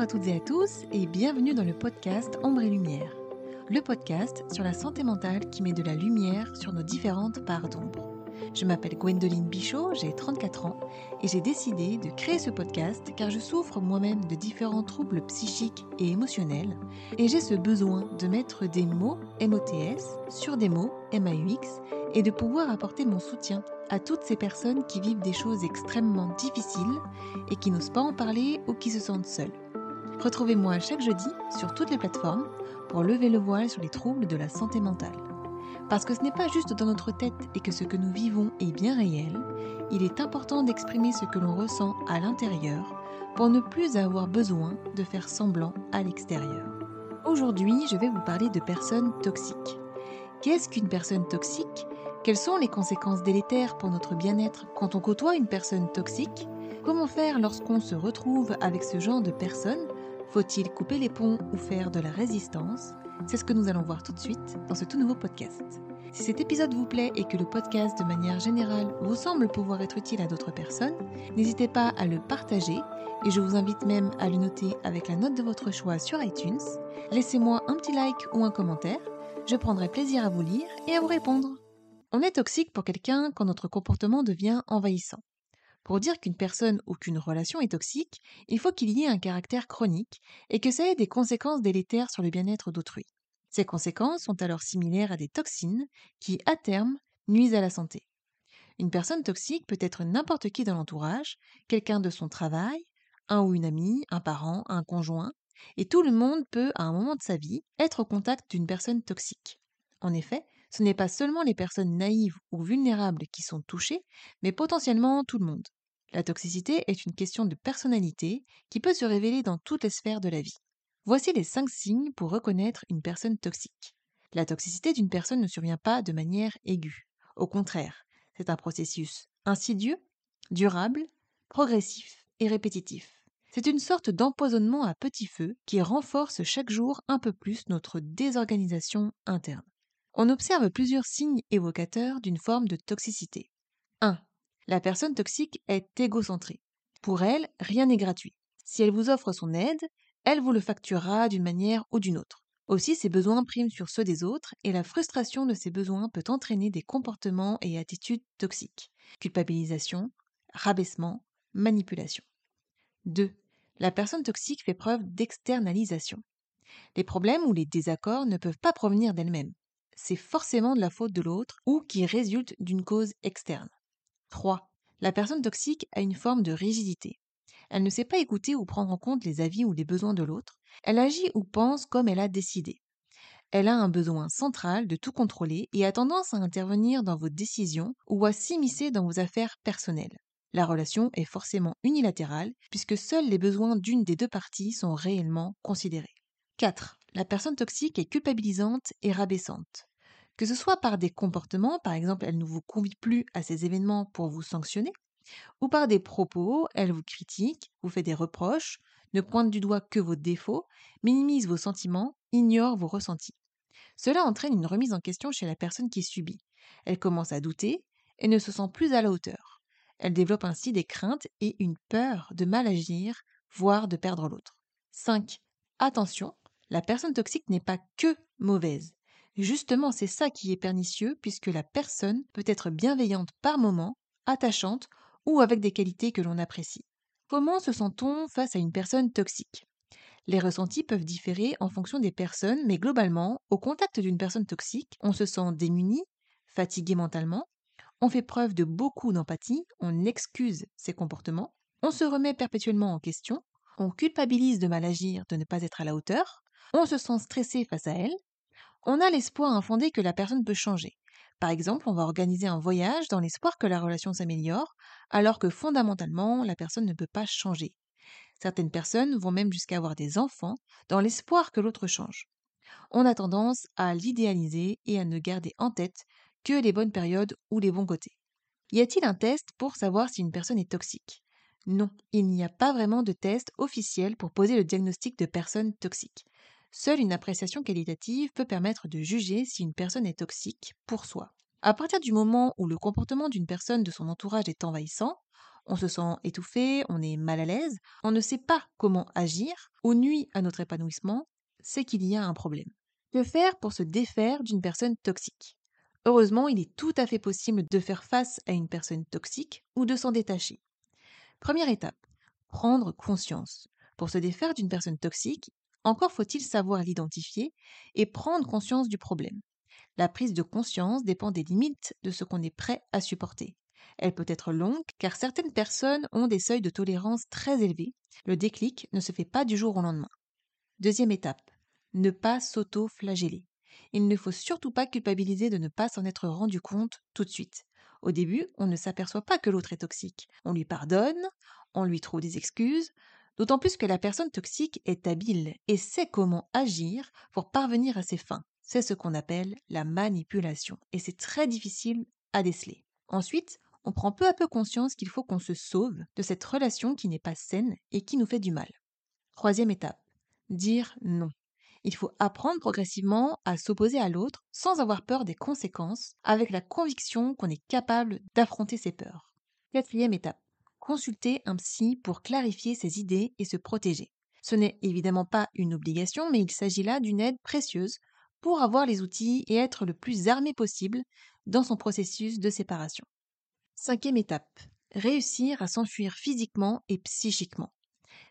Bonjour à toutes et à tous et bienvenue dans le podcast Ombre et Lumière, le podcast sur la santé mentale qui met de la lumière sur nos différentes parts d'ombre. Je m'appelle Gwendoline Bichot, j'ai 34 ans et j'ai décidé de créer ce podcast car je souffre moi-même de différents troubles psychiques et émotionnels et j'ai ce besoin de mettre des mots MOTS sur des mots MAUX et de pouvoir apporter mon soutien à toutes ces personnes qui vivent des choses extrêmement difficiles et qui n'osent pas en parler ou qui se sentent seules. Retrouvez-moi chaque jeudi sur toutes les plateformes pour lever le voile sur les troubles de la santé mentale. Parce que ce n'est pas juste dans notre tête et que ce que nous vivons est bien réel, il est important d'exprimer ce que l'on ressent à l'intérieur pour ne plus avoir besoin de faire semblant à l'extérieur. Aujourd'hui, je vais vous parler de personnes toxiques. Qu'est-ce qu'une personne toxique? Quelles sont les conséquences délétères pour notre bien-être? Quand on côtoie une personne toxique Comment faire lorsqu'on se retrouve avec ce genre de personnes? Faut-il couper les ponts ou faire de la résistance? C'est ce que nous allons voir tout de suite dans ce tout nouveau podcast. Si cet épisode vous plaît et que le podcast de manière générale vous semble pouvoir être utile à d'autres personnes, n'hésitez pas à le partager et je vous invite même à le noter avec la note de votre choix sur iTunes. Laissez-moi un petit like ou un commentaire, je prendrai plaisir à vous lire et à vous répondre. On est toxique pour quelqu'un quand notre comportement devient envahissant. Pour dire qu'une personne ou qu'une relation est toxique, il faut qu'il y ait un caractère chronique et que ça ait des conséquences délétères sur le bien-être d'autrui. Ces conséquences sont alors similaires à des toxines qui, à terme, nuisent à la santé. Une personne toxique peut être n'importe qui dans l'entourage, quelqu'un de son travail, un ou une amie, un parent, un conjoint, et tout le monde peut, à un moment de sa vie, être au contact d'une personne toxique. En effet, ce n'est pas seulement les personnes naïves ou vulnérables qui sont touchées, mais potentiellement tout le monde. La toxicité est une question de personnalité qui peut se révéler dans toutes les sphères de la vie. Voici les cinq signes pour reconnaître une personne toxique. La toxicité d'une personne ne survient pas de manière aiguë. Au contraire, c'est un processus insidieux, durable, progressif et répétitif. C'est une sorte d'empoisonnement à petit feu qui renforce chaque jour un peu plus notre désorganisation interne. On observe plusieurs signes évocateurs d'une forme de toxicité. 1. La personne toxique est égocentrée. Pour elle, rien n'est gratuit. Si elle vous offre son aide, elle vous le facturera d'une manière ou d'une autre. Aussi, ses besoins priment sur ceux des autres et la frustration de ces besoins peut entraîner des comportements et attitudes toxiques. Culpabilisation, rabaissement, manipulation. 2. La personne toxique fait preuve d'externalisation. Les problèmes ou les désaccords ne peuvent pas provenir d'elle-même c'est forcément de la faute de l'autre ou qui résulte d'une cause externe. 3. La personne toxique a une forme de rigidité. Elle ne sait pas écouter ou prendre en compte les avis ou les besoins de l'autre. Elle agit ou pense comme elle a décidé. Elle a un besoin central de tout contrôler et a tendance à intervenir dans vos décisions ou à s'immiscer dans vos affaires personnelles. La relation est forcément unilatérale puisque seuls les besoins d'une des deux parties sont réellement considérés. 4. La personne toxique est culpabilisante et rabaissante que ce soit par des comportements, par exemple elle ne vous convie plus à ces événements pour vous sanctionner, ou par des propos, elle vous critique, vous fait des reproches, ne pointe du doigt que vos défauts, minimise vos sentiments, ignore vos ressentis. Cela entraîne une remise en question chez la personne qui subit. Elle commence à douter et ne se sent plus à la hauteur. Elle développe ainsi des craintes et une peur de mal agir, voire de perdre l'autre. 5. Attention, la personne toxique n'est pas que mauvaise. Justement, c'est ça qui est pernicieux, puisque la personne peut être bienveillante par moment, attachante ou avec des qualités que l'on apprécie. Comment se sent-on face à une personne toxique? Les ressentis peuvent différer en fonction des personnes, mais globalement, au contact d'une personne toxique, on se sent démuni, fatigué mentalement, on fait preuve de beaucoup d'empathie, on excuse ses comportements, on se remet perpétuellement en question, on culpabilise de mal agir, de ne pas être à la hauteur, on se sent stressé face à elle, on a l'espoir infondé que la personne peut changer. Par exemple, on va organiser un voyage dans l'espoir que la relation s'améliore, alors que fondamentalement, la personne ne peut pas changer. Certaines personnes vont même jusqu'à avoir des enfants dans l'espoir que l'autre change. On a tendance à l'idéaliser et à ne garder en tête que les bonnes périodes ou les bons côtés. Y a-t-il un test pour savoir si une personne est toxique? Non, il n'y a pas vraiment de test officiel pour poser le diagnostic de personne toxique. Seule une appréciation qualitative peut permettre de juger si une personne est toxique pour soi. À partir du moment où le comportement d'une personne de son entourage est envahissant, On se sent étouffé, on est mal à l'aise, on ne sait pas comment agir, ou nuit à notre épanouissement, c'est qu'il y a un problème. Que faire pour se défaire d'une personne toxique? Heureusement, il est tout à fait possible de faire face à une personne toxique ou de s'en détacher. Première étape, prendre conscience. Pour se défaire d'une personne toxique, encore faut-il savoir l'identifier et prendre conscience du problème. La prise de conscience dépend des limites de ce qu'on est prêt à supporter. Elle peut être longue car certaines personnes ont des seuils de tolérance très élevés. Le déclic ne se fait pas du jour au lendemain. Deuxième étape, ne pas s'auto-flageller. Il ne faut surtout pas culpabiliser de ne pas s'en être rendu compte tout de suite. Au début, on ne s'aperçoit pas que l'autre est toxique. On lui pardonne, on lui trouve des excuses, d'autant plus que la personne toxique est habile et sait comment agir pour parvenir à ses fins. C'est ce qu'on appelle la manipulation, et c'est très difficile à déceler. Ensuite, on prend peu à peu conscience qu'il faut qu'on se sauve de cette relation qui n'est pas saine et qui nous fait du mal. Troisième étape, dire non. Il faut apprendre progressivement à s'opposer à l'autre sans avoir peur des conséquences, avec la conviction qu'on est capable d'affronter ses peurs. Quatrième étape, consulter un psy pour clarifier ses idées et se protéger. Ce n'est évidemment pas une obligation, mais il s'agit là d'une aide précieuse pour avoir les outils et être le plus armé possible dans son processus de séparation. Cinquième étape, réussir à s'enfuir physiquement et psychiquement.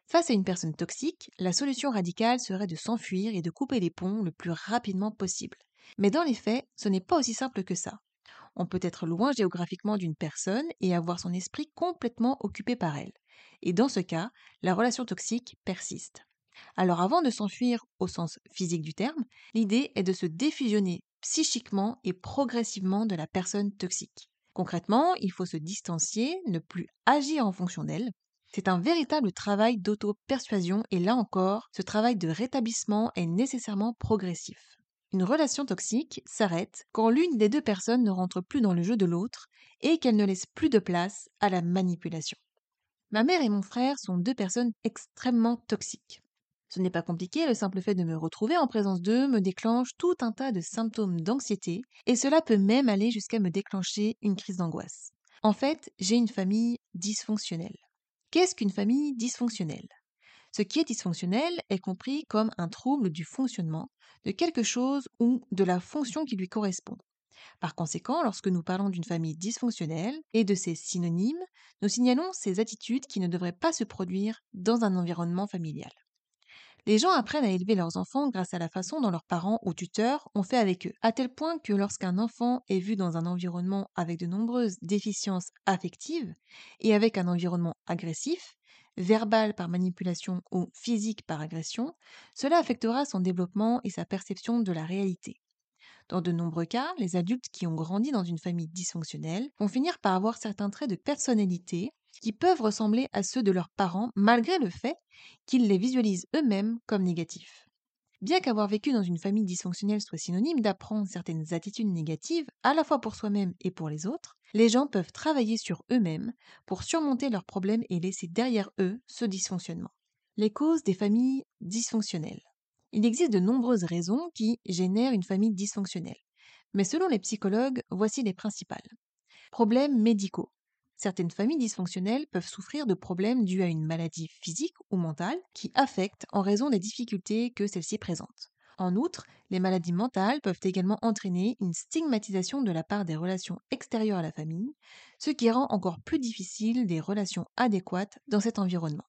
Face à une personne toxique, la solution radicale serait de s'enfuir et de couper les ponts le plus rapidement possible. Mais dans les faits, ce n'est pas aussi simple que ça. On peut être loin géographiquement d'une personne et avoir son esprit complètement occupé par elle. Et dans ce cas, la relation toxique persiste. Alors avant de s'enfuir au sens physique du terme, l'idée est de se défusionner psychiquement et progressivement de la personne toxique. Concrètement, il faut se distancier, ne plus agir en fonction d'elle. C'est un véritable travail d'auto-persuasion et là encore, ce travail de rétablissement est nécessairement progressif. Une relation toxique s'arrête quand l'une des deux personnes ne rentre plus dans le jeu de l'autre et qu'elle ne laisse plus de place à la manipulation. Ma mère et mon frère sont deux personnes extrêmement toxiques. Ce n'est pas compliqué, le simple fait de me retrouver en présence d'eux me déclenche tout un tas de symptômes d'anxiété, et cela peut même aller jusqu'à me déclencher une crise d'angoisse. En fait, j'ai une famille dysfonctionnelle. Qu'est-ce qu'une famille dysfonctionnelle? Ce qui est dysfonctionnel est compris comme un trouble du fonctionnement de quelque chose ou de la fonction qui lui correspond. Par conséquent, lorsque nous parlons d'une famille dysfonctionnelle et de ses synonymes, nous signalons ces attitudes qui ne devraient pas se produire dans un environnement familial. Les gens apprennent à élever leurs enfants grâce à la façon dont leurs parents ou tuteurs ont fait avec eux, à tel point que lorsqu'un enfant est vu dans un environnement avec de nombreuses déficiences affectives et avec un environnement agressif, verbal par manipulation ou physique par agression, cela affectera son développement et sa perception de la réalité. Dans de nombreux cas, les adultes qui ont grandi dans une famille dysfonctionnelle vont finir par avoir certains traits de personnalité qui peuvent ressembler à ceux de leurs parents malgré le fait qu'ils les visualisent eux-mêmes comme négatifs. Bien qu'avoir vécu dans une famille dysfonctionnelle soit synonyme d'apprendre certaines attitudes négatives, à la fois pour soi-même et pour les autres, les gens peuvent travailler sur eux-mêmes pour surmonter leurs problèmes et laisser derrière eux ce dysfonctionnement. Les causes des familles dysfonctionnelles. Il existe de nombreuses raisons qui génèrent une famille dysfonctionnelle. Mais selon les psychologues, voici les principales. Problèmes médicaux. Certaines familles dysfonctionnelles peuvent souffrir de problèmes dus à une maladie physique ou mentale qui affectent en raison des difficultés que celle-ci présente. En outre, les maladies mentales peuvent également entraîner une stigmatisation de la part des relations extérieures à la famille, ce qui rend encore plus difficile des relations adéquates dans cet environnement.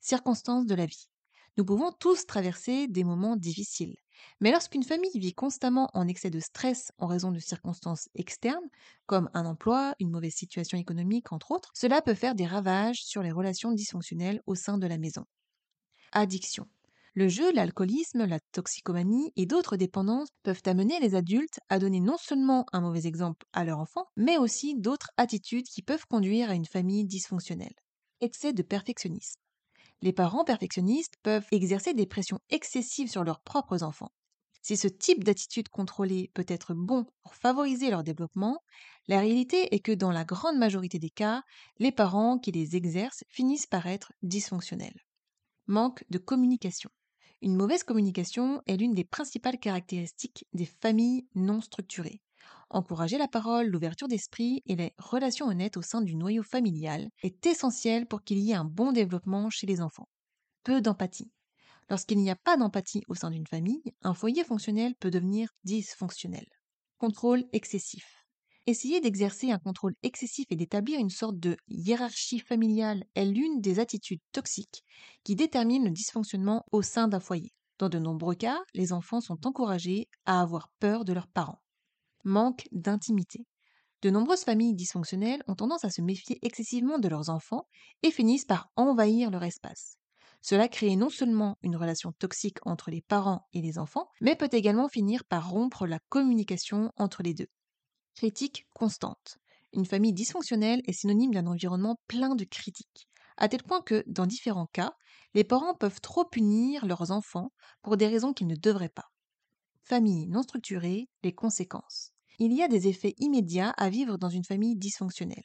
Circonstances de la vie. Nous pouvons tous traverser des moments difficiles, mais lorsqu'une famille vit constamment en excès de stress en raison de circonstances externes, comme un emploi, une mauvaise situation économique, entre autres, cela peut faire des ravages sur les relations dysfonctionnelles au sein de la maison. Addiction. Le jeu, l'alcoolisme, la toxicomanie et d'autres dépendances peuvent amener les adultes à donner non seulement un mauvais exemple à leur enfant, mais aussi d'autres attitudes qui peuvent conduire à une famille dysfonctionnelle. Excès de perfectionnisme les parents perfectionnistes peuvent exercer des pressions excessives sur leurs propres enfants. Si ce type d'attitude contrôlée peut être bon pour favoriser leur développement, la réalité est que dans la grande majorité des cas, les parents qui les exercent finissent par être dysfonctionnels. Manque de communication. Une mauvaise communication est l'une des principales caractéristiques des familles non structurées. Encourager la parole, l'ouverture d'esprit et les relations honnêtes au sein du noyau familial est essentiel pour qu'il y ait un bon développement chez les enfants. Peu d'empathie. Lorsqu'il n'y a pas d'empathie au sein d'une famille, un foyer fonctionnel peut devenir dysfonctionnel. Contrôle excessif. Essayer d'exercer un contrôle excessif et d'établir une sorte de hiérarchie familiale est l'une des attitudes toxiques qui déterminent le dysfonctionnement au sein d'un foyer. Dans de nombreux cas, les enfants sont encouragés à avoir peur de leurs parents. Manque d'intimité. De nombreuses familles dysfonctionnelles ont tendance à se méfier excessivement de leurs enfants et finissent par envahir leur espace. Cela crée non seulement une relation toxique entre les parents et les enfants, mais peut également finir par rompre la communication entre les deux. Critique constante. Une famille dysfonctionnelle est synonyme d'un environnement plein de critiques, à tel point que, dans différents cas, les parents peuvent trop punir leurs enfants pour des raisons qu'ils ne devraient pas. Famille non structurée, les conséquences. Il y a des effets immédiats à vivre dans une famille dysfonctionnelle.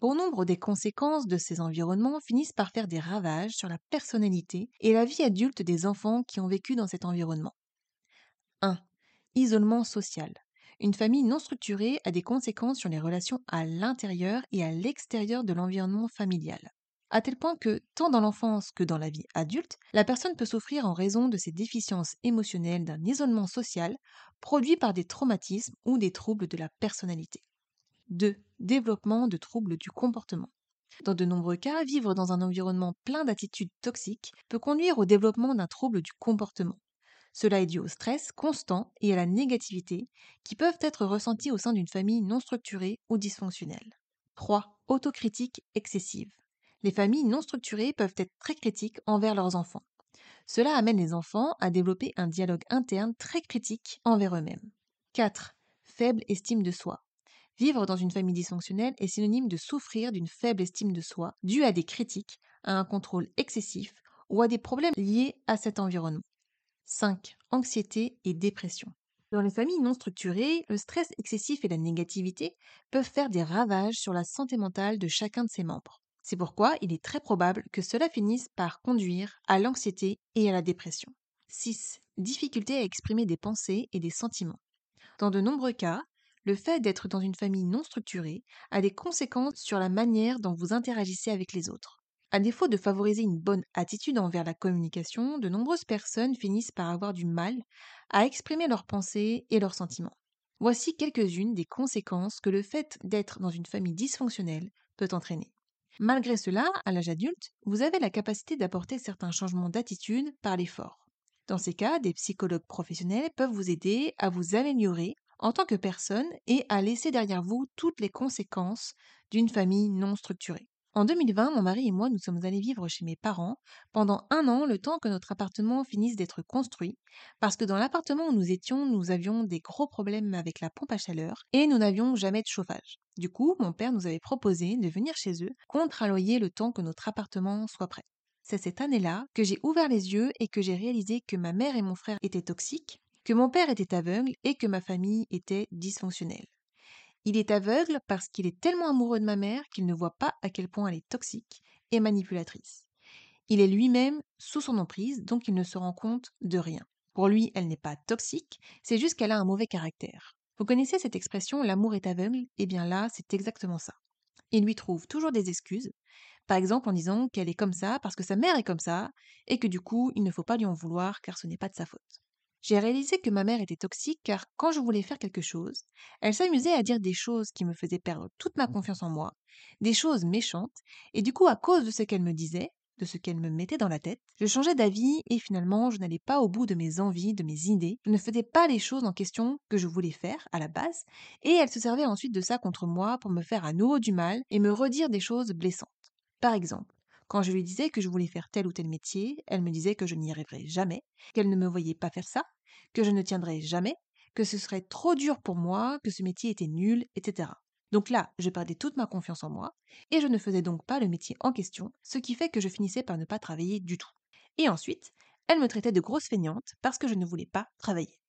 Bon nombre des conséquences de ces environnements finissent par faire des ravages sur la personnalité et la vie adulte des enfants qui ont vécu dans cet environnement. 1. Isolement social. Une famille non structurée a des conséquences sur les relations à l'intérieur et à l'extérieur de l'environnement familial à tel point que, tant dans l'enfance que dans la vie adulte, la personne peut souffrir en raison de ses déficiences émotionnelles d'un isolement social produit par des traumatismes ou des troubles de la personnalité. 2. Développement de troubles du comportement. Dans de nombreux cas, vivre dans un environnement plein d'attitudes toxiques peut conduire au développement d'un trouble du comportement. Cela est dû au stress constant et à la négativité qui peuvent être ressentis au sein d'une famille non structurée ou dysfonctionnelle. 3. Autocritique excessive les familles non structurées peuvent être très critiques envers leurs enfants. Cela amène les enfants à développer un dialogue interne très critique envers eux-mêmes. 4. Faible estime de soi. Vivre dans une famille dysfonctionnelle est synonyme de souffrir d'une faible estime de soi due à des critiques, à un contrôle excessif ou à des problèmes liés à cet environnement. 5. Anxiété et dépression. Dans les familles non structurées, le stress excessif et la négativité peuvent faire des ravages sur la santé mentale de chacun de ses membres. C'est pourquoi il est très probable que cela finisse par conduire à l'anxiété et à la dépression. 6. Difficulté à exprimer des pensées et des sentiments. Dans de nombreux cas, le fait d'être dans une famille non structurée a des conséquences sur la manière dont vous interagissez avec les autres. À défaut de favoriser une bonne attitude envers la communication, de nombreuses personnes finissent par avoir du mal à exprimer leurs pensées et leurs sentiments. Voici quelques-unes des conséquences que le fait d'être dans une famille dysfonctionnelle peut entraîner. Malgré cela, à l'âge adulte, vous avez la capacité d'apporter certains changements d'attitude par l'effort. Dans ces cas, des psychologues professionnels peuvent vous aider à vous améliorer en tant que personne et à laisser derrière vous toutes les conséquences d'une famille non structurée. En 2020, mon mari et moi, nous sommes allés vivre chez mes parents pendant un an, le temps que notre appartement finisse d'être construit, parce que dans l'appartement où nous étions, nous avions des gros problèmes avec la pompe à chaleur et nous n'avions jamais de chauffage. Du coup, mon père nous avait proposé de venir chez eux contre un loyer le temps que notre appartement soit prêt. C'est cette année-là que j'ai ouvert les yeux et que j'ai réalisé que ma mère et mon frère étaient toxiques, que mon père était aveugle et que ma famille était dysfonctionnelle. Il est aveugle parce qu'il est tellement amoureux de ma mère qu'il ne voit pas à quel point elle est toxique et manipulatrice. Il est lui-même sous son emprise, donc il ne se rend compte de rien. Pour lui, elle n'est pas toxique, c'est juste qu'elle a un mauvais caractère. Vous connaissez cette expression l'amour est aveugle Eh bien là, c'est exactement ça. Il lui trouve toujours des excuses, par exemple en disant qu'elle est comme ça parce que sa mère est comme ça, et que du coup, il ne faut pas lui en vouloir car ce n'est pas de sa faute. J'ai réalisé que ma mère était toxique car quand je voulais faire quelque chose, elle s'amusait à dire des choses qui me faisaient perdre toute ma confiance en moi, des choses méchantes, et du coup à cause de ce qu'elle me disait, de ce qu'elle me mettait dans la tête, je changeais d'avis et finalement je n'allais pas au bout de mes envies, de mes idées, je ne faisais pas les choses en question que je voulais faire à la base, et elle se servait ensuite de ça contre moi pour me faire à nouveau du mal et me redire des choses blessantes. Par exemple, quand je lui disais que je voulais faire tel ou tel métier, elle me disait que je n'y arriverais jamais, qu'elle ne me voyait pas faire ça, que je ne tiendrais jamais, que ce serait trop dur pour moi, que ce métier était nul, etc. Donc là, je perdais toute ma confiance en moi, et je ne faisais donc pas le métier en question, ce qui fait que je finissais par ne pas travailler du tout. Et ensuite, elle me traitait de grosse feignante parce que je ne voulais pas travailler.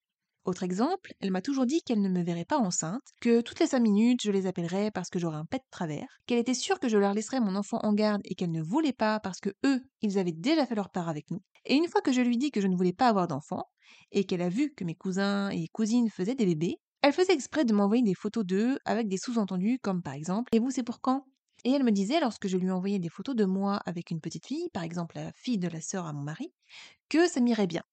Autre exemple, elle m'a toujours dit qu'elle ne me verrait pas enceinte, que toutes les cinq minutes je les appellerais parce que j'aurais un pet de travers, qu'elle était sûre que je leur laisserais mon enfant en garde et qu'elle ne voulait pas parce que eux, ils avaient déjà fait leur part avec nous. Et une fois que je lui dis que je ne voulais pas avoir d'enfant, et qu'elle a vu que mes cousins et cousines faisaient des bébés, Elle faisait exprès de m'envoyer des photos d'eux avec des sous-entendus comme par exemple Et vous, c'est pour quand? Et elle me disait, lorsque je lui envoyais des photos de moi avec une petite fille, par exemple la fille de la sœur à mon mari, que ça m'irait bien.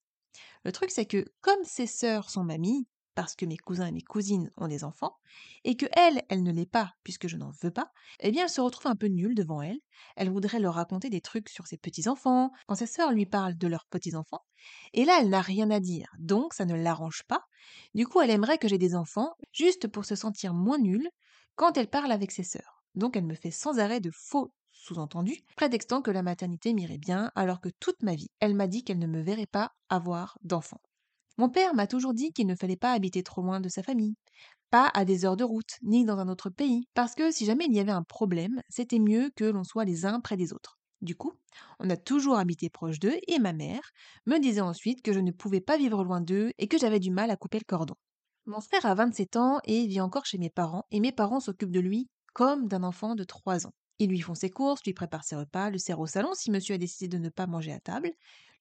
Le truc, c'est que comme ses sœurs sont mamies, parce que mes cousins et mes cousines ont des enfants, et que elle, elle ne l'est pas, puisque je n'en veux pas, eh bien elle se retrouve un peu nulle devant elle. Elle voudrait leur raconter des trucs sur ses petits-enfants, quand ses sœurs lui parlent de leurs petits-enfants, et là elle n'a rien à dire, donc ça ne l'arrange pas. Du coup, elle aimerait que j'ai des enfants, juste pour se sentir moins nulle quand elle parle avec ses sœurs. Donc elle me fait sans arrêt de faux sous-entendus, prétextant que la maternité m'irait bien, alors que toute ma vie, elle m'a dit qu'elle ne me verrait pas avoir d'enfants. Mon père m'a toujours dit qu'il ne fallait pas habiter trop loin de sa famille, pas à des heures de route, ni dans un autre pays, parce que si jamais il y avait un problème, c'était mieux que l'on soit les uns près des autres. Du coup, on a toujours habité proche d'eux et ma mère me disait ensuite que je ne pouvais pas vivre loin d'eux et que j'avais du mal à couper le cordon. Mon frère a 27 ans et vit encore chez mes parents et mes parents s'occupent de lui comme d'un enfant de 3 ans. Ils lui font ses courses, lui préparent ses repas, le sert au salon si monsieur a décidé de ne pas manger à table,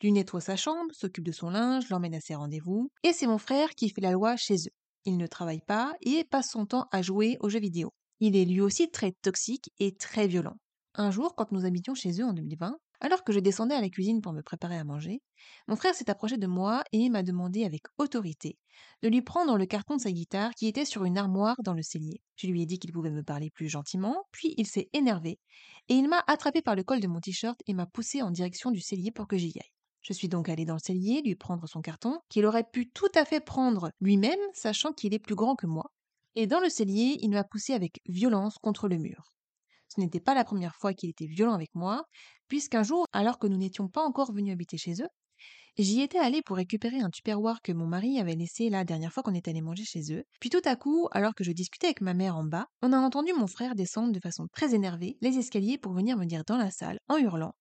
lui nettoie sa chambre, s'occupe de son linge, l'emmène à ses rendez-vous. Et c'est mon frère qui fait la loi chez eux. Il ne travaille pas et passe son temps à jouer aux jeux vidéo. Il est lui aussi très toxique et très violent. Un jour, quand nous habitions chez eux en 2020, alors que je descendais à la cuisine pour me préparer à manger, mon frère s'est approché de moi et m'a demandé avec autorité de lui prendre le carton de sa guitare qui était sur une armoire dans le cellier. Je lui ai dit qu'il pouvait me parler plus gentiment, puis il s'est énervé et il m'a attrapé par le col de mon t-shirt et m'a poussé en direction du cellier pour que j'y aille. Je suis donc allée dans le cellier lui prendre son carton, qu'il aurait pu tout à fait prendre lui-même, sachant qu'il est plus grand que moi. Et dans le cellier, il m'a poussé avec violence contre le mur. Ce n'était pas la première fois qu'il était violent avec moi, puisqu'un jour, alors que nous n'étions pas encore venus habiter chez eux, j'y étais allée pour récupérer un tupperware que mon mari avait laissé la dernière fois qu'on était allé manger chez eux. Puis tout à coup, alors que je discutais avec ma mère en bas, on a entendu mon frère descendre de façon très énervée les escaliers pour venir me dire dans la salle, en hurlant,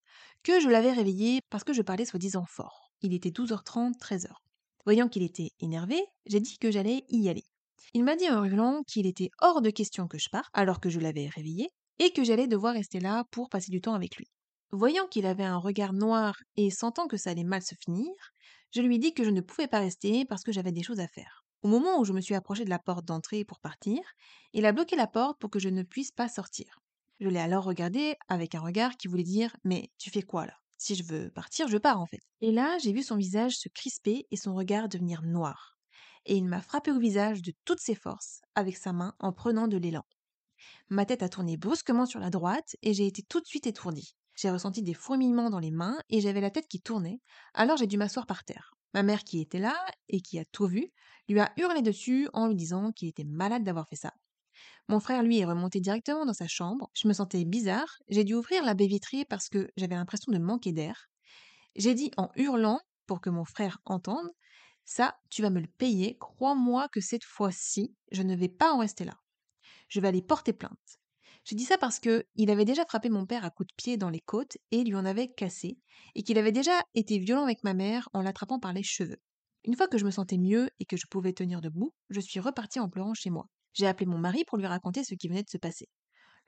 que je l'avais réveillé parce que je parlais soi-disant fort. Il était 12h30, 13h. Voyant qu'il était énervé, j'ai dit que j'allais y aller. Il m'a dit en hurlant qu'il était hors de question que je parte, alors que je l'avais réveillé, et que j'allais devoir rester là pour passer du temps avec lui. Voyant qu'il avait un regard noir et sentant que ça allait mal se finir, je lui dis que je ne pouvais pas rester parce que j'avais des choses à faire. Au moment où je me suis approchée de la porte d'entrée pour partir, il a bloqué la porte pour que je ne puisse pas sortir. Je l'ai alors regardé avec un regard qui voulait dire Mais tu fais quoi là? Si je veux partir, je pars en fait. Et là, j'ai vu son visage se crisper et son regard devenir noir. Et il m'a frappé au visage de toutes ses forces avec sa main en prenant de l'élan. Ma tête a tourné brusquement sur la droite et j'ai été tout de suite étourdie. J'ai ressenti des fourmillements dans les mains et j'avais la tête qui tournait, alors j'ai dû m'asseoir par terre. Ma mère qui était là et qui a tout vu, lui a hurlé dessus en lui disant qu'il était malade d'avoir fait ça. Mon frère, lui, est remonté directement dans sa chambre. Je me sentais bizarre. J'ai dû ouvrir la baie vitrée parce que j'avais l'impression de manquer d'air. J'ai dit en hurlant, pour que mon frère entende, Ça, tu vas me le payer. Crois-moi que cette fois-ci, je ne vais pas en rester là je vais aller porter plainte. J'ai dit ça parce que il avait déjà frappé mon père à coups de pied dans les côtes et lui en avait cassé, et qu'il avait déjà été violent avec ma mère en l'attrapant par les cheveux. Une fois que je me sentais mieux et que je pouvais tenir debout, je suis repartie en pleurant chez moi. J'ai appelé mon mari pour lui raconter ce qui venait de se passer.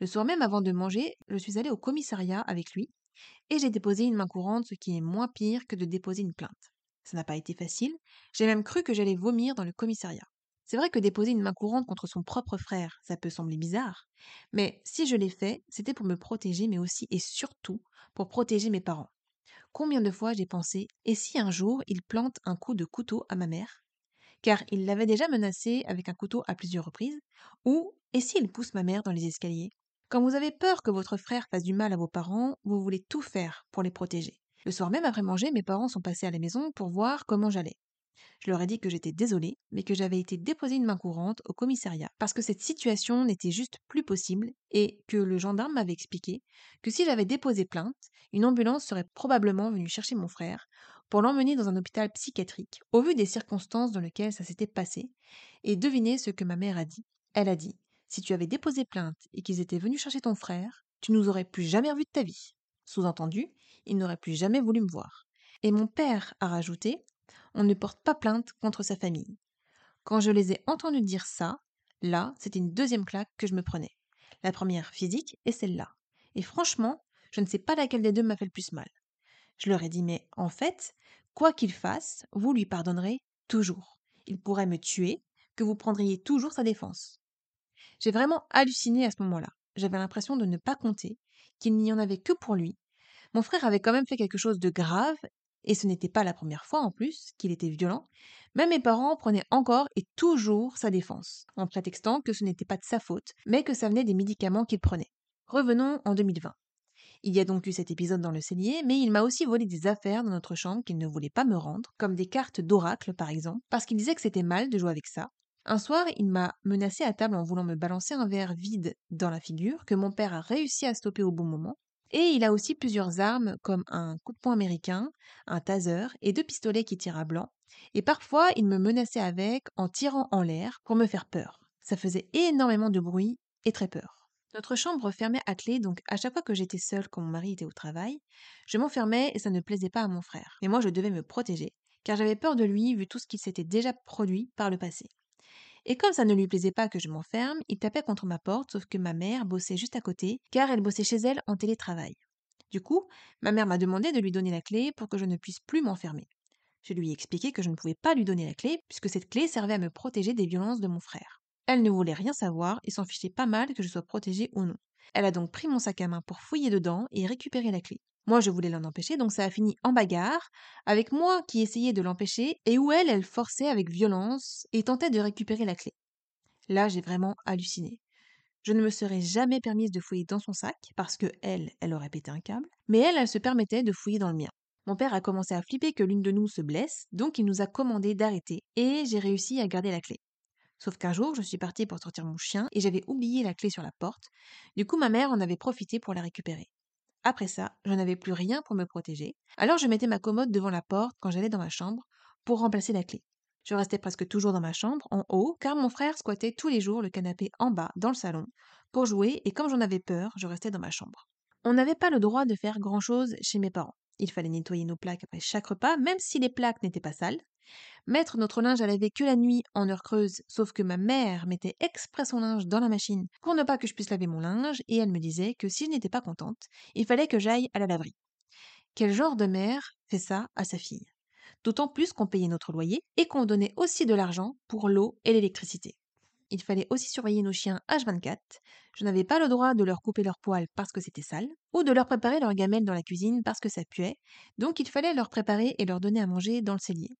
Le soir même avant de manger, je suis allée au commissariat avec lui et j'ai déposé une main courante, ce qui est moins pire que de déposer une plainte. Ça n'a pas été facile, j'ai même cru que j'allais vomir dans le commissariat. C'est vrai que déposer une main courante contre son propre frère, ça peut sembler bizarre, mais si je l'ai fait, c'était pour me protéger, mais aussi et surtout pour protéger mes parents. Combien de fois j'ai pensé, et si un jour il plante un coup de couteau à ma mère? Car il l'avait déjà menacé avec un couteau à plusieurs reprises, ou et s'il pousse ma mère dans les escaliers? Quand vous avez peur que votre frère fasse du mal à vos parents, vous voulez tout faire pour les protéger. Le soir même après manger, mes parents sont passés à la maison pour voir comment j'allais. Je leur ai dit que j'étais désolée, mais que j'avais été déposer une main courante au commissariat parce que cette situation n'était juste plus possible et que le gendarme m'avait expliqué que si j'avais déposé plainte, une ambulance serait probablement venue chercher mon frère pour l'emmener dans un hôpital psychiatrique au vu des circonstances dans lesquelles ça s'était passé. Et devinez ce que ma mère a dit. Elle a dit Si tu avais déposé plainte et qu'ils étaient venus chercher ton frère, tu nous aurais plus jamais revu de ta vie. Sous-entendu, ils n'auraient plus jamais voulu me voir. Et mon père a rajouté on ne porte pas plainte contre sa famille. Quand je les ai entendus dire ça, là, c'était une deuxième claque que je me prenais. La première physique et celle-là. Et franchement, je ne sais pas laquelle des deux m'a fait le plus mal. Je leur ai dit, mais en fait, quoi qu'il fasse, vous lui pardonnerez toujours. Il pourrait me tuer, que vous prendriez toujours sa défense. J'ai vraiment halluciné à ce moment-là. J'avais l'impression de ne pas compter, qu'il n'y en avait que pour lui. Mon frère avait quand même fait quelque chose de grave, et ce n'était pas la première fois en plus qu'il était violent, mais mes parents prenaient encore et toujours sa défense, en prétextant que ce n'était pas de sa faute, mais que ça venait des médicaments qu'il prenait. Revenons en 2020. Il y a donc eu cet épisode dans le cellier, mais il m'a aussi volé des affaires dans notre chambre qu'il ne voulait pas me rendre, comme des cartes d'oracle par exemple, parce qu'il disait que c'était mal de jouer avec ça. Un soir, il m'a menacé à table en voulant me balancer un verre vide dans la figure, que mon père a réussi à stopper au bon moment. Et il a aussi plusieurs armes, comme un coup de poing américain, un taser et deux pistolets qui tirent à blanc. Et parfois, il me menaçait avec en tirant en l'air pour me faire peur. Ça faisait énormément de bruit et très peur. Notre chambre fermait à clé, donc à chaque fois que j'étais seule quand mon mari était au travail, je m'enfermais et ça ne plaisait pas à mon frère. Mais moi, je devais me protéger, car j'avais peur de lui vu tout ce qui s'était déjà produit par le passé. Et comme ça ne lui plaisait pas que je m'enferme, il tapait contre ma porte, sauf que ma mère bossait juste à côté, car elle bossait chez elle en télétravail. Du coup, ma mère m'a demandé de lui donner la clé pour que je ne puisse plus m'enfermer. Je lui ai expliqué que je ne pouvais pas lui donner la clé, puisque cette clé servait à me protéger des violences de mon frère. Elle ne voulait rien savoir et s'en fichait pas mal que je sois protégée ou non. Elle a donc pris mon sac à main pour fouiller dedans et récupérer la clé. Moi, je voulais l'en empêcher, donc ça a fini en bagarre, avec moi qui essayais de l'empêcher, et où elle, elle forçait avec violence et tentait de récupérer la clé. Là, j'ai vraiment halluciné. Je ne me serais jamais permise de fouiller dans son sac, parce que elle, elle aurait pété un câble, mais elle, elle se permettait de fouiller dans le mien. Mon père a commencé à flipper que l'une de nous se blesse, donc il nous a commandé d'arrêter, et j'ai réussi à garder la clé. Sauf qu'un jour, je suis partie pour sortir mon chien et j'avais oublié la clé sur la porte. Du coup, ma mère en avait profité pour la récupérer. Après ça, je n'avais plus rien pour me protéger. Alors je mettais ma commode devant la porte quand j'allais dans ma chambre pour remplacer la clé. Je restais presque toujours dans ma chambre, en haut, car mon frère squattait tous les jours le canapé en bas, dans le salon, pour jouer, et comme j'en avais peur, je restais dans ma chambre. On n'avait pas le droit de faire grand-chose chez mes parents. Il fallait nettoyer nos plaques après chaque repas, même si les plaques n'étaient pas sales. Mettre notre linge à laver que la nuit en heure creuse, sauf que ma mère mettait exprès son linge dans la machine pour ne pas que je puisse laver mon linge, et elle me disait que si je n'étais pas contente, il fallait que j'aille à la laverie. Quel genre de mère fait ça à sa fille? D'autant plus qu'on payait notre loyer et qu'on donnait aussi de l'argent pour l'eau et l'électricité. Il fallait aussi surveiller nos chiens H24. Je n'avais pas le droit de leur couper leurs poils parce que c'était sale, ou de leur préparer leur gamelle dans la cuisine parce que ça puait, donc il fallait leur préparer et leur donner à manger dans le cellier.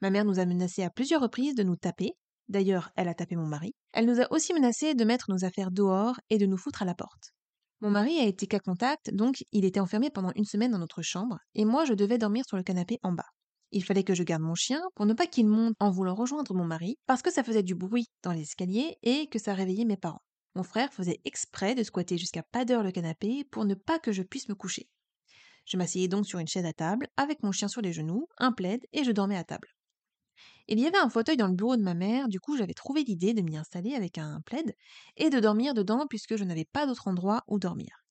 Ma mère nous a menacé à plusieurs reprises de nous taper. D'ailleurs, elle a tapé mon mari. Elle nous a aussi menacé de mettre nos affaires dehors et de nous foutre à la porte. Mon mari a été cas contact, donc il était enfermé pendant une semaine dans notre chambre, et moi je devais dormir sur le canapé en bas. Il fallait que je garde mon chien pour ne pas qu'il monte en voulant rejoindre mon mari, parce que ça faisait du bruit dans les escaliers et que ça réveillait mes parents. Mon frère faisait exprès de squatter jusqu'à pas d'heure le canapé pour ne pas que je puisse me coucher. Je m'asseyais donc sur une chaise à table, avec mon chien sur les genoux, un plaid, et je dormais à table. Il y avait un fauteuil dans le bureau de ma mère, du coup j'avais trouvé l'idée de m'y installer avec un plaid et de dormir dedans puisque je n'avais pas d'autre endroit où dormir.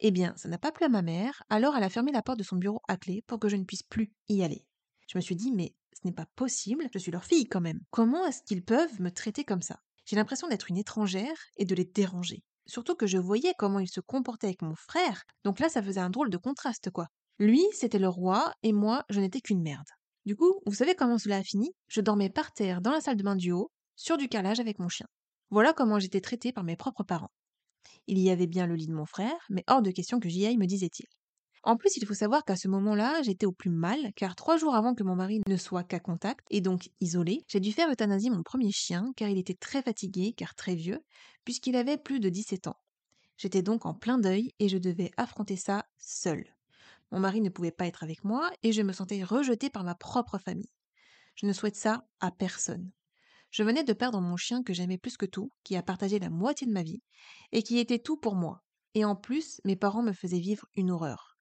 Eh bien, ça n'a pas plu à ma mère, alors elle a fermé la porte de son bureau à clé pour que je ne puisse plus y aller. Je me suis dit, mais ce n'est pas possible, je suis leur fille quand même. Comment est-ce qu'ils peuvent me traiter comme ça? J'ai l'impression d'être une étrangère et de les déranger. Surtout que je voyais comment ils se comportaient avec mon frère, donc là ça faisait un drôle de contraste quoi. Lui, c'était le roi, et moi, je n'étais qu'une merde. Du coup, vous savez comment cela a fini? Je dormais par terre dans la salle de bain du haut, sur du carrelage avec mon chien. Voilà comment j'étais traitée par mes propres parents. Il y avait bien le lit de mon frère, mais hors de question que j'y aille, me disait-il. En plus, il faut savoir qu'à ce moment-là, j'étais au plus mal, car trois jours avant que mon mari ne soit qu'à contact, et donc isolé, j'ai dû faire euthanasier mon premier chien, car il était très fatigué, car très vieux, puisqu'il avait plus de 17 ans. J'étais donc en plein deuil, et je devais affronter ça seule. Mon mari ne pouvait pas être avec moi et je me sentais rejetée par ma propre famille. Je ne souhaite ça à personne. Je venais de perdre mon chien que j'aimais plus que tout, qui a partagé la moitié de ma vie, et qui était tout pour moi. Et en plus, mes parents me faisaient vivre une horreur.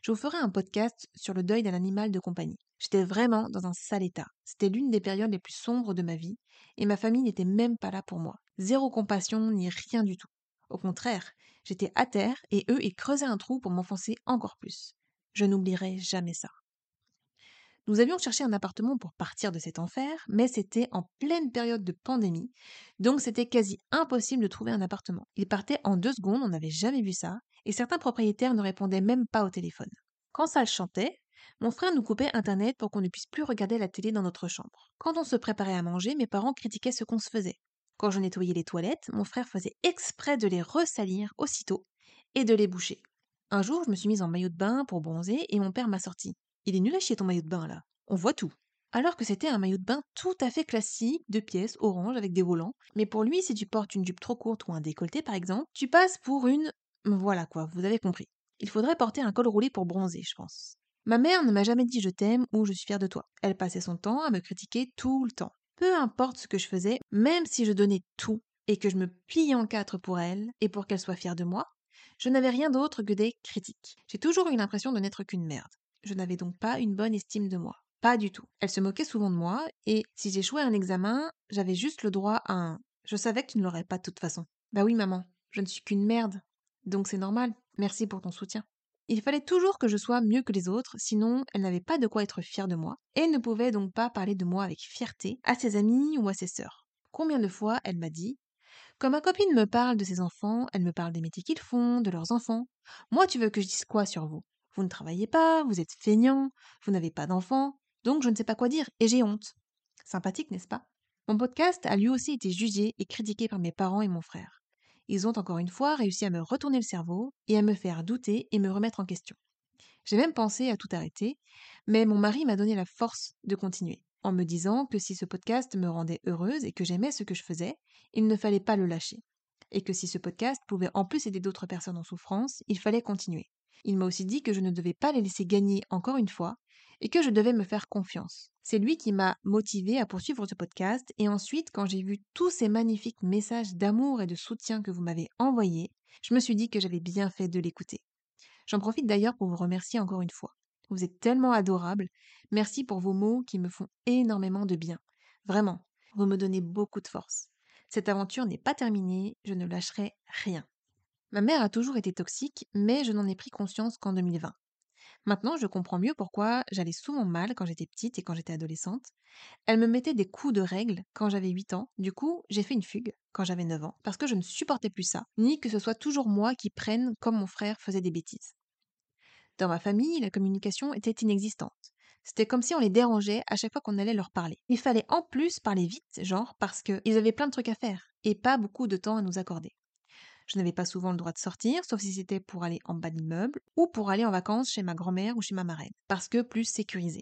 Je vous ferai un podcast sur le deuil d'un animal de compagnie. J'étais vraiment dans un sale état. C'était l'une des périodes les plus sombres de ma vie, et ma famille n'était même pas là pour moi. Zéro compassion, ni rien du tout. Au contraire, j'étais à terre, et eux, ils creusaient un trou pour m'enfoncer encore plus. Je n'oublierai jamais ça. Nous avions cherché un appartement pour partir de cet enfer, mais c'était en pleine période de pandémie, donc c'était quasi impossible de trouver un appartement. Il partait en deux secondes, on n'avait jamais vu ça, et certains propriétaires ne répondaient même pas au téléphone. Quand ça chantait, Mon frère nous coupait Internet pour qu'on ne puisse plus regarder la télé dans notre chambre. Quand on se préparait à manger, mes parents critiquaient ce qu'on se faisait. Quand je nettoyais les toilettes, mon frère faisait exprès de les ressalir aussitôt et de les boucher. Un jour, je me suis mise en maillot de bain pour bronzer et mon père m'a sorti. Il est nul à chier ton maillot de bain là. On voit tout. Alors que c'était un maillot de bain tout à fait classique, de pièces, orange, avec des volants. Mais pour lui, si tu portes une jupe trop courte ou un décolleté par exemple, tu passes pour une. Voilà quoi, vous avez compris. Il faudrait porter un col roulé pour bronzer, je pense. Ma mère ne m'a jamais dit je t'aime ou je suis fière de toi. Elle passait son temps à me critiquer tout le temps. Peu importe ce que je faisais, même si je donnais tout et que je me pliais en quatre pour elle et pour qu'elle soit fière de moi, je n'avais rien d'autre que des critiques. J'ai toujours eu l'impression de n'être qu'une merde. Je n'avais donc pas une bonne estime de moi. Pas du tout. Elle se moquait souvent de moi, et si j'échouais un examen, j'avais juste le droit à un. Je savais que tu ne l'aurais pas de toute façon. Bah oui, maman, je ne suis qu'une merde. Donc c'est normal. Merci pour ton soutien. Il fallait toujours que je sois mieux que les autres, sinon elle n'avait pas de quoi être fière de moi, et ne pouvait donc pas parler de moi avec fierté à ses amis ou à ses sœurs. Combien de fois elle m'a dit Quand ma copine me parle de ses enfants, elle me parle des métiers qu'ils font, de leurs enfants. Moi, tu veux que je dise quoi sur vous? Vous ne travaillez pas, vous êtes feignant, vous n'avez pas d'enfants, donc je ne sais pas quoi dire et j'ai honte. Sympathique, n'est-ce pas? Mon podcast a lui aussi été jugé et critiqué par mes parents et mon frère. Ils ont encore une fois réussi à me retourner le cerveau et à me faire douter et me remettre en question. J'ai même pensé à tout arrêter, mais mon mari m'a donné la force de continuer, en me disant que si ce podcast me rendait heureuse et que j'aimais ce que je faisais, il ne fallait pas le lâcher. Et que si ce podcast pouvait en plus aider d'autres personnes en souffrance, il fallait continuer. Il m'a aussi dit que je ne devais pas les laisser gagner encore une fois et que je devais me faire confiance. C'est lui qui m'a motivé à poursuivre ce podcast et ensuite quand j'ai vu tous ces magnifiques messages d'amour et de soutien que vous m'avez envoyés, je me suis dit que j'avais bien fait de l'écouter. J'en profite d'ailleurs pour vous remercier encore une fois. Vous êtes tellement adorables. Merci pour vos mots qui me font énormément de bien. Vraiment, vous me donnez beaucoup de force. Cette aventure n'est pas terminée, je ne lâcherai rien. Ma mère a toujours été toxique, mais je n'en ai pris conscience qu'en 2020. Maintenant, je comprends mieux pourquoi j'allais souvent mal quand j'étais petite et quand j'étais adolescente. Elle me mettait des coups de règle quand j'avais 8 ans. Du coup, j'ai fait une fugue quand j'avais 9 ans, parce que je ne supportais plus ça, ni que ce soit toujours moi qui prenne comme mon frère faisait des bêtises. Dans ma famille, la communication était inexistante. C'était comme si on les dérangeait à chaque fois qu'on allait leur parler. Il fallait en plus parler vite, genre, parce qu'ils avaient plein de trucs à faire, et pas beaucoup de temps à nous accorder. Je n'avais pas souvent le droit de sortir, sauf si c'était pour aller en bas de l'immeuble ou pour aller en vacances chez ma grand-mère ou chez ma marraine, parce que plus sécurisé.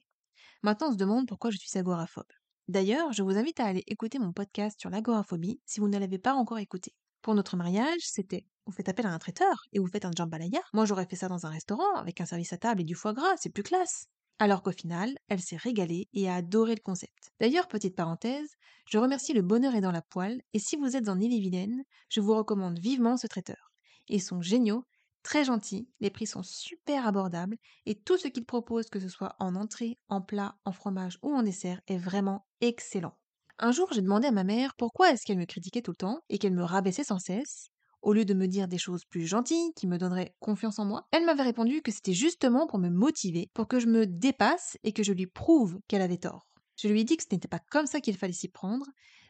Maintenant, on se demande pourquoi je suis agoraphobe. D'ailleurs, je vous invite à aller écouter mon podcast sur l'agoraphobie si vous ne l'avez pas encore écouté. Pour notre mariage, c'était vous faites appel à un traiteur et vous faites un jambalaya. Moi, j'aurais fait ça dans un restaurant avec un service à table et du foie gras, c'est plus classe. Alors qu'au final, elle s'est régalée et a adoré le concept. D'ailleurs, petite parenthèse, je remercie le bonheur est dans la poêle et si vous êtes en Ille-et-Vilaine, je vous recommande vivement ce traiteur. Ils sont géniaux, très gentils, les prix sont super abordables et tout ce qu'ils proposent, que ce soit en entrée, en plat, en fromage ou en dessert, est vraiment excellent. Un jour, j'ai demandé à ma mère pourquoi est-ce qu'elle me critiquait tout le temps et qu'elle me rabaissait sans cesse, au lieu de me dire des choses plus gentilles, qui me donneraient confiance en moi, elle m'avait répondu que c'était justement pour me motiver, pour que je me dépasse et que je lui prouve qu'elle avait tort. Je lui ai dit que ce n'était pas comme ça qu'il fallait s'y prendre,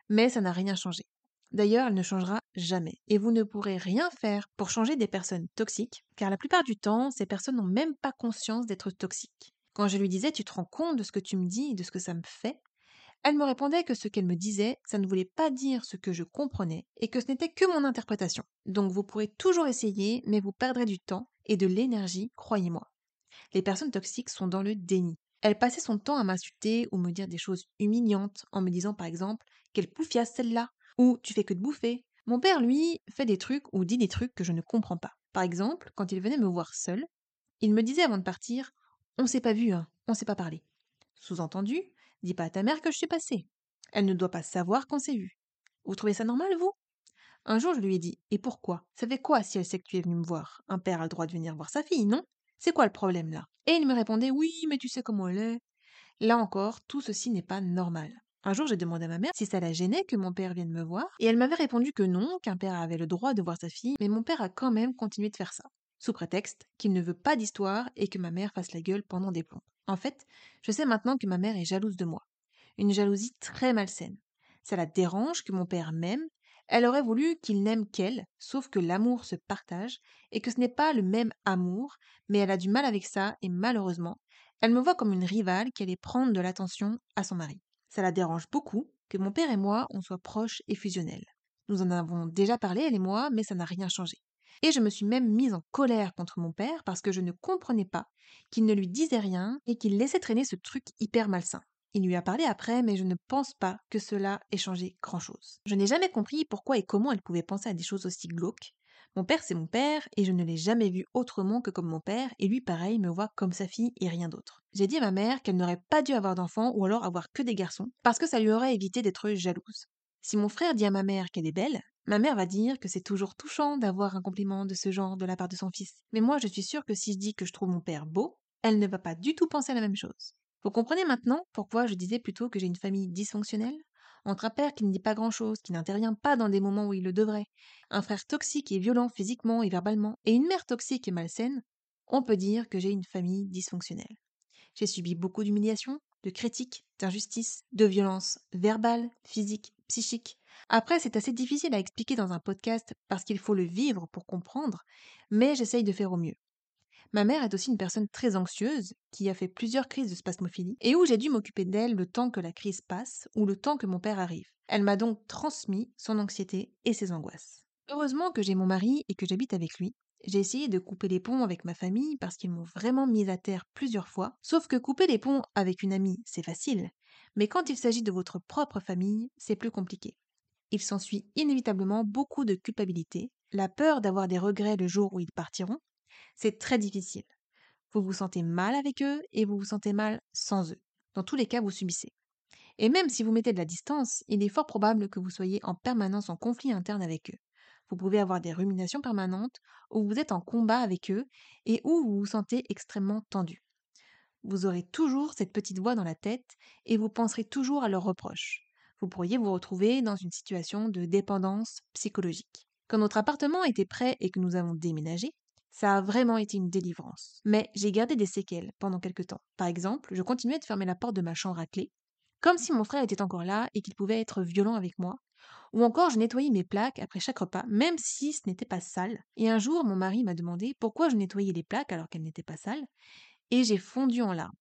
mais ça n'a rien changé. D'ailleurs, elle ne changera jamais. Et vous ne pourrez rien faire pour changer des personnes toxiques, car la plupart du temps, ces personnes n'ont même pas conscience d'être toxiques. Quand je lui disais Tu te rends compte de ce que tu me dis et de ce que ça me fait? Elle me répondait que ce qu'elle me disait, ça ne voulait pas dire ce que je comprenais et que ce n'était que mon interprétation. Donc vous pourrez toujours essayer, mais vous perdrez du temps et de l'énergie, croyez-moi. Les personnes toxiques sont dans le déni. Elle passait son temps à m'insulter ou me dire des choses humiliantes en me disant par exemple Quelle pouffiasse celle-là ou Tu fais que de bouffer. Mon père, lui, fait des trucs ou dit des trucs que je ne comprends pas. Par exemple, quand il venait me voir seul, il me disait avant de partir On s'est pas vu, hein, on s'est pas parlé. Sous-entendu, Dis pas à ta mère que je suis passée. Elle ne doit pas savoir qu'on s'est vu. Vous trouvez ça normal, vous? Un jour, je lui ai dit Et pourquoi? Ça fait quoi si elle sait que tu es venu me voir? Un père a le droit de venir voir sa fille, non? C'est quoi le problème là Et il me répondait Oui, mais tu sais comment elle est. Là encore, tout ceci n'est pas normal. Un jour, j'ai demandé à ma mère si ça la gênait que mon père vienne me voir, et elle m'avait répondu que non, qu'un père avait le droit de voir sa fille, mais mon père a quand même continué de faire ça, sous prétexte qu'il ne veut pas d'histoire et que ma mère fasse la gueule pendant des plombs. En fait, je sais maintenant que ma mère est jalouse de moi. Une jalousie très malsaine. Ça la dérange que mon père m'aime. Elle aurait voulu qu'il n'aime qu'elle, sauf que l'amour se partage et que ce n'est pas le même amour, mais elle a du mal avec ça et malheureusement, Elle me voit comme une rivale qui allait prendre de l'attention à son mari. Ça la dérange beaucoup que mon père et moi, on soit proches et fusionnels. Nous en avons déjà parlé, elle et moi, mais ça n'a rien changé. Et je me suis même mise en colère contre mon père parce que je ne comprenais pas qu'il ne lui disait rien et qu'il laissait traîner ce truc hyper malsain. Il lui a parlé après, mais je ne pense pas que cela ait changé grand-chose. Je n'ai jamais compris pourquoi et comment elle pouvait penser à des choses aussi glauques. Mon père, c'est mon père, et je ne l'ai jamais vu autrement que comme mon père, et lui, pareil, me voit comme sa fille et rien d'autre. J'ai dit à ma mère qu'elle n'aurait pas dû avoir d'enfants ou alors avoir que des garçons, parce que ça lui aurait évité d'être jalouse. Si mon frère dit à ma mère qu'elle est belle, ma mère va dire que c'est toujours touchant d'avoir un compliment de ce genre de la part de son fils. Mais moi, je suis sûre que si je dis que je trouve mon père beau, elle ne va pas du tout penser à la même chose. Vous comprenez maintenant pourquoi je disais plutôt que j'ai une famille dysfonctionnelle? Entre un père qui ne dit pas grand-chose, qui n'intervient pas dans des moments où il le devrait, un frère toxique et violent physiquement et verbalement, et une mère toxique et malsaine, on peut dire que j'ai une famille dysfonctionnelle. J'ai subi beaucoup d'humiliations, de critiques, d'injustices, de violences verbales, physiques, psychiques. Après, c'est assez difficile à expliquer dans un podcast parce qu'il faut le vivre pour comprendre, mais j'essaye de faire au mieux. Ma mère est aussi une personne très anxieuse, qui a fait plusieurs crises de spasmophilie, et où j'ai dû m'occuper d'elle le temps que la crise passe ou le temps que mon père arrive. Elle m'a donc transmis son anxiété et ses angoisses. Heureusement que j'ai mon mari et que j'habite avec lui. J'ai essayé de couper les ponts avec ma famille parce qu'ils m'ont vraiment mise à terre plusieurs fois, sauf que couper les ponts avec une amie, c'est facile, mais quand il s'agit de votre propre famille, c'est plus compliqué. Il s'ensuit inévitablement beaucoup de culpabilité, la peur d'avoir des regrets le jour où ils partiront, c'est très difficile. Vous vous sentez mal avec eux et vous vous sentez mal sans eux. Dans tous les cas, vous subissez. Et même si vous mettez de la distance, il est fort probable que vous soyez en permanence en conflit interne avec eux. Vous pouvez avoir des ruminations permanentes où vous êtes en combat avec eux et où vous vous sentez extrêmement tendu. Vous aurez toujours cette petite voix dans la tête et vous penserez toujours à leurs reproches. Vous pourriez vous retrouver dans une situation de dépendance psychologique. Quand notre appartement était prêt et que nous avons déménagé, ça a vraiment été une délivrance. Mais j'ai gardé des séquelles pendant quelque temps. Par exemple, je continuais de fermer la porte de ma chambre à clé, comme si mon frère était encore là et qu'il pouvait être violent avec moi. Ou encore, je nettoyais mes plaques après chaque repas, même si ce n'était pas sale. Et un jour, mon mari m'a demandé pourquoi je nettoyais les plaques alors qu'elles n'étaient pas sales, et j'ai fondu en larmes.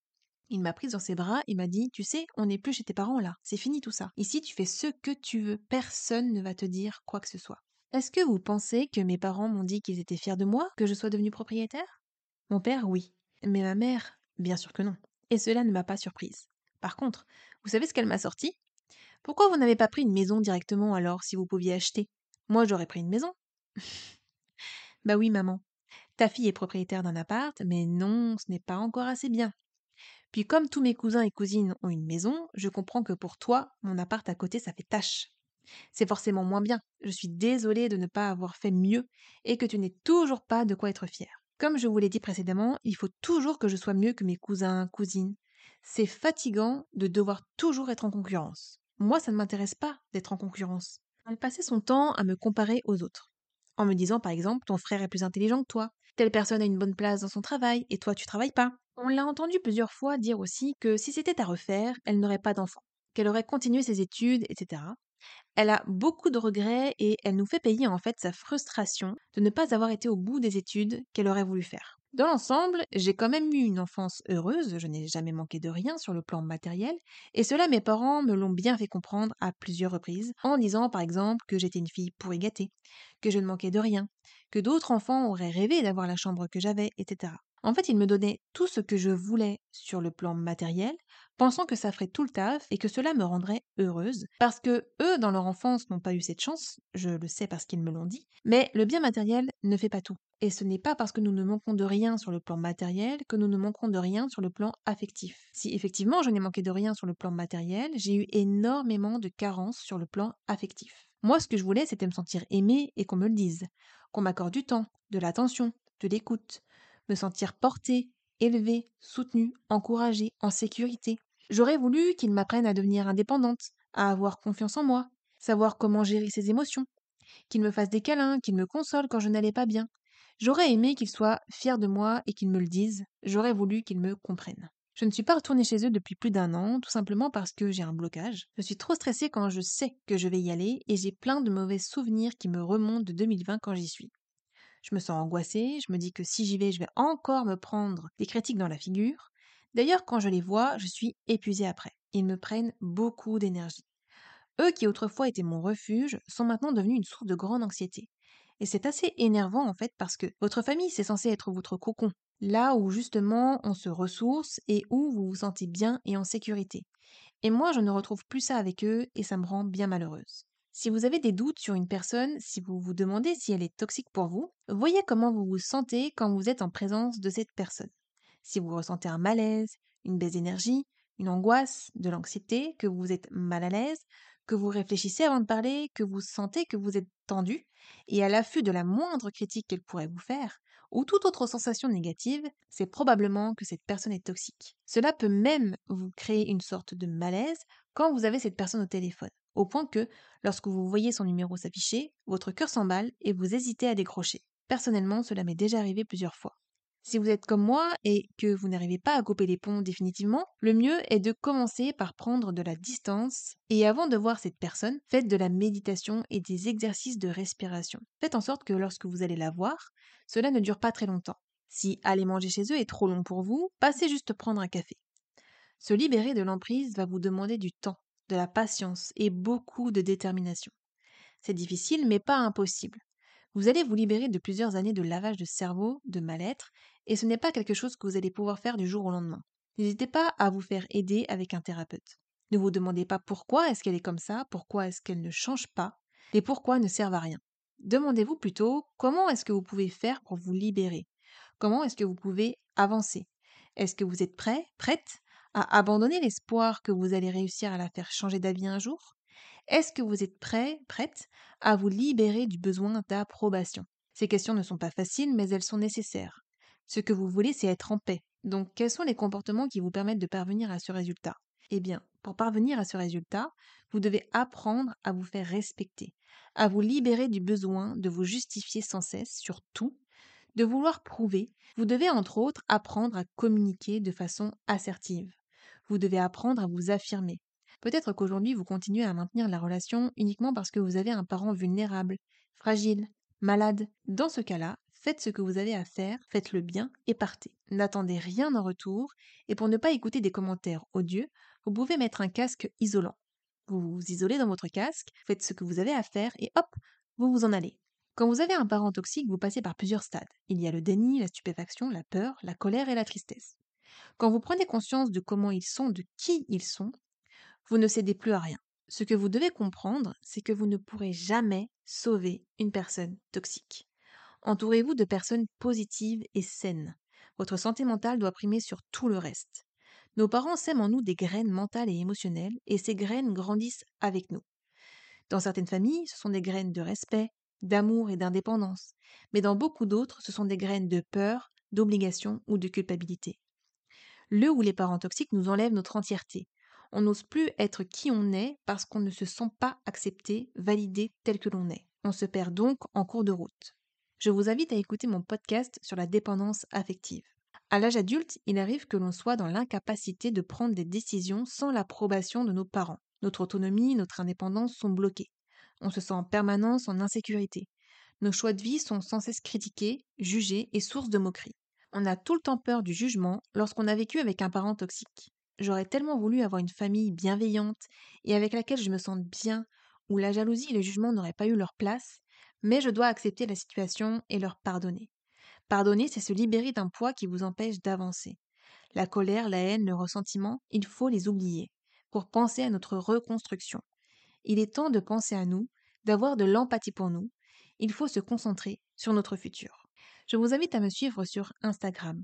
Il m'a prise dans ses bras et m'a dit Tu sais, on n'est plus chez tes parents là, c'est fini tout ça. Ici, tu fais ce que tu veux, personne ne va te dire quoi que ce soit. Est-ce que vous pensez que mes parents m'ont dit qu'ils étaient fiers de moi, que je sois devenue propriétaire? Mon père, oui. Mais ma mère, bien sûr que non. Et cela ne m'a pas surprise. Par contre, vous savez ce qu'elle m'a sorti? Pourquoi vous n'avez pas pris une maison directement alors si vous pouviez acheter? Moi j'aurais pris une maison. bah oui, maman. Ta fille est propriétaire d'un appart, mais non, ce n'est pas encore assez bien. Puis comme tous mes cousins et cousines ont une maison, je comprends que pour toi, mon appart à côté, ça fait tâche. C'est forcément moins bien. Je suis désolée de ne pas avoir fait mieux et que tu n'aies toujours pas de quoi être fière. Comme je vous l'ai dit précédemment, il faut toujours que je sois mieux que mes cousins, cousines. C'est fatigant de devoir toujours être en concurrence. Moi, ça ne m'intéresse pas d'être en concurrence. Elle passait son temps à me comparer aux autres. En me disant par exemple, ton frère est plus intelligent que toi, telle personne a une bonne place dans son travail et toi tu travailles pas. On l'a entendu plusieurs fois dire aussi que si c'était à refaire, elle n'aurait pas d'enfant, qu'elle aurait continué ses études, etc. Elle a beaucoup de regrets et elle nous fait payer en fait sa frustration de ne pas avoir été au bout des études qu'elle aurait voulu faire. Dans l'ensemble, j'ai quand même eu une enfance heureuse, je n'ai jamais manqué de rien sur le plan matériel, et cela mes parents me l'ont bien fait comprendre à plusieurs reprises, en disant par exemple que j'étais une fille pourri gâtée, que je ne manquais de rien, que d'autres enfants auraient rêvé d'avoir la chambre que j'avais, etc. En fait, ils me donnaient tout ce que je voulais sur le plan matériel, pensant que ça ferait tout le taf et que cela me rendrait heureuse, parce que eux, dans leur enfance, n'ont pas eu cette chance, je le sais parce qu'ils me l'ont dit, mais le bien matériel ne fait pas tout. Et ce n'est pas parce que nous ne manquons de rien sur le plan matériel que nous ne manquerons de rien sur le plan affectif. Si effectivement je n'ai manqué de rien sur le plan matériel, j'ai eu énormément de carences sur le plan affectif. Moi, ce que je voulais, c'était me sentir aimée et qu'on me le dise, qu'on m'accorde du temps, de l'attention, de l'écoute, me sentir portée, élevée, soutenue, encouragée, en sécurité. J'aurais voulu qu'il m'apprenne à devenir indépendante, à avoir confiance en moi, savoir comment gérer ses émotions, qu'il me fasse des câlins, qu'il me console quand je n'allais pas bien. J'aurais aimé qu'il soit fier de moi et qu'il me le dise. J'aurais voulu qu'il me comprenne. Je ne suis pas retournée chez eux depuis plus d'un an, tout simplement parce que j'ai un blocage. Je suis trop stressée quand je sais que je vais y aller et j'ai plein de mauvais souvenirs qui me remontent de 2020 quand j'y suis. Je me sens angoissée, je me dis que si j'y vais, je vais encore me prendre des critiques dans la figure, D'ailleurs, quand je les vois, je suis épuisée après. Ils me prennent beaucoup d'énergie. Eux qui autrefois étaient mon refuge sont maintenant devenus une source de grande anxiété. Et c'est assez énervant en fait parce que votre famille c'est censé être votre cocon, là où justement on se ressource et où vous vous sentez bien et en sécurité. Et moi je ne retrouve plus ça avec eux et ça me rend bien malheureuse. Si vous avez des doutes sur une personne, si vous vous demandez si elle est toxique pour vous, voyez comment vous vous sentez quand vous êtes en présence de cette personne. Si vous ressentez un malaise, une baisse d'énergie, une angoisse, de l'anxiété, que vous êtes mal à l'aise, que vous réfléchissez avant de parler, que vous sentez que vous êtes tendu, et à l'affût de la moindre critique qu'elle pourrait vous faire, ou toute autre sensation négative, c'est probablement que cette personne est toxique. Cela peut même vous créer une sorte de malaise quand vous avez cette personne au téléphone, au point que, lorsque vous voyez son numéro s'afficher, votre cœur s'emballe et vous hésitez à décrocher. Personnellement, cela m'est déjà arrivé plusieurs fois. Si vous êtes comme moi et que vous n'arrivez pas à couper les ponts définitivement, le mieux est de commencer par prendre de la distance et avant de voir cette personne, faites de la méditation et des exercices de respiration. Faites en sorte que lorsque vous allez la voir, cela ne dure pas très longtemps. Si aller manger chez eux est trop long pour vous, passez juste prendre un café. Se libérer de l'emprise va vous demander du temps, de la patience et beaucoup de détermination. C'est difficile mais pas impossible. Vous allez vous libérer de plusieurs années de lavage de cerveau, de mal-être, et ce n'est pas quelque chose que vous allez pouvoir faire du jour au lendemain. N'hésitez pas à vous faire aider avec un thérapeute. Ne vous demandez pas pourquoi est-ce qu'elle est comme ça, pourquoi est-ce qu'elle ne change pas, les pourquoi ne servent à rien. Demandez-vous plutôt comment est-ce que vous pouvez faire pour vous libérer, comment est-ce que vous pouvez avancer? Est-ce que vous êtes prêt, prête? À abandonner l'espoir que vous allez réussir à la faire changer d'avis un jour? Est-ce que vous êtes prêt, prête à vous libérer du besoin d'approbation? Ces questions ne sont pas faciles, mais elles sont nécessaires. Ce que vous voulez, c'est être en paix. Donc, quels sont les comportements qui vous permettent de parvenir à ce résultat? Eh bien, pour parvenir à ce résultat, vous devez apprendre à vous faire respecter, à vous libérer du besoin de vous justifier sans cesse sur tout, de vouloir prouver. Vous devez entre autres apprendre à communiquer de façon assertive. Vous devez apprendre à vous affirmer. Peut-être qu'aujourd'hui vous continuez à maintenir la relation uniquement parce que vous avez un parent vulnérable, fragile, malade. Dans ce cas-là, faites ce que vous avez à faire, faites-le bien et partez. N'attendez rien en retour, et pour ne pas écouter des commentaires odieux, vous pouvez mettre un casque isolant. Vous vous isolez dans votre casque, faites ce que vous avez à faire, et hop, vous vous en allez. Quand vous avez un parent toxique, vous passez par plusieurs stades. Il y a le déni, la stupéfaction, la peur, la colère et la tristesse. Quand vous prenez conscience de comment ils sont, de qui ils sont, vous ne cédez plus à rien. Ce que vous devez comprendre, c'est que vous ne pourrez jamais sauver une personne toxique. Entourez-vous de personnes positives et saines. Votre santé mentale doit primer sur tout le reste. Nos parents sèment en nous des graines mentales et émotionnelles, et ces graines grandissent avec nous. Dans certaines familles, ce sont des graines de respect, d'amour et d'indépendance, mais dans beaucoup d'autres, ce sont des graines de peur, d'obligation ou de culpabilité. Le ou les parents toxiques nous enlèvent notre entièreté, on n'ose plus être qui on est parce qu'on ne se sent pas accepté, validé tel que l'on est. On se perd donc en cours de route. Je vous invite à écouter mon podcast sur la dépendance affective. À l'âge adulte, il arrive que l'on soit dans l'incapacité de prendre des décisions sans l'approbation de nos parents. Notre autonomie, notre indépendance sont bloquées. On se sent en permanence en insécurité. Nos choix de vie sont sans cesse critiqués, jugés et source de moqueries. On a tout le temps peur du jugement lorsqu'on a vécu avec un parent toxique. J'aurais tellement voulu avoir une famille bienveillante et avec laquelle je me sente bien, où la jalousie et le jugement n'auraient pas eu leur place, mais je dois accepter la situation et leur pardonner. Pardonner, c'est se libérer d'un poids qui vous empêche d'avancer. La colère, la haine, le ressentiment, il faut les oublier pour penser à notre reconstruction. Il est temps de penser à nous, d'avoir de l'empathie pour nous. Il faut se concentrer sur notre futur. Je vous invite à me suivre sur Instagram.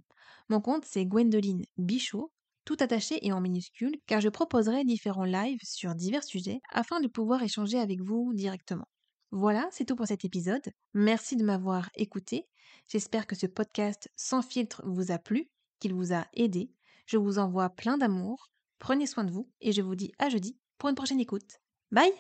Mon compte c'est Gwendoline Bichot tout attaché et en minuscule, car je proposerai différents lives sur divers sujets afin de pouvoir échanger avec vous directement. Voilà, c'est tout pour cet épisode. Merci de m'avoir écouté. J'espère que ce podcast sans filtre vous a plu, qu'il vous a aidé. Je vous envoie plein d'amour. Prenez soin de vous et je vous dis à jeudi pour une prochaine écoute. Bye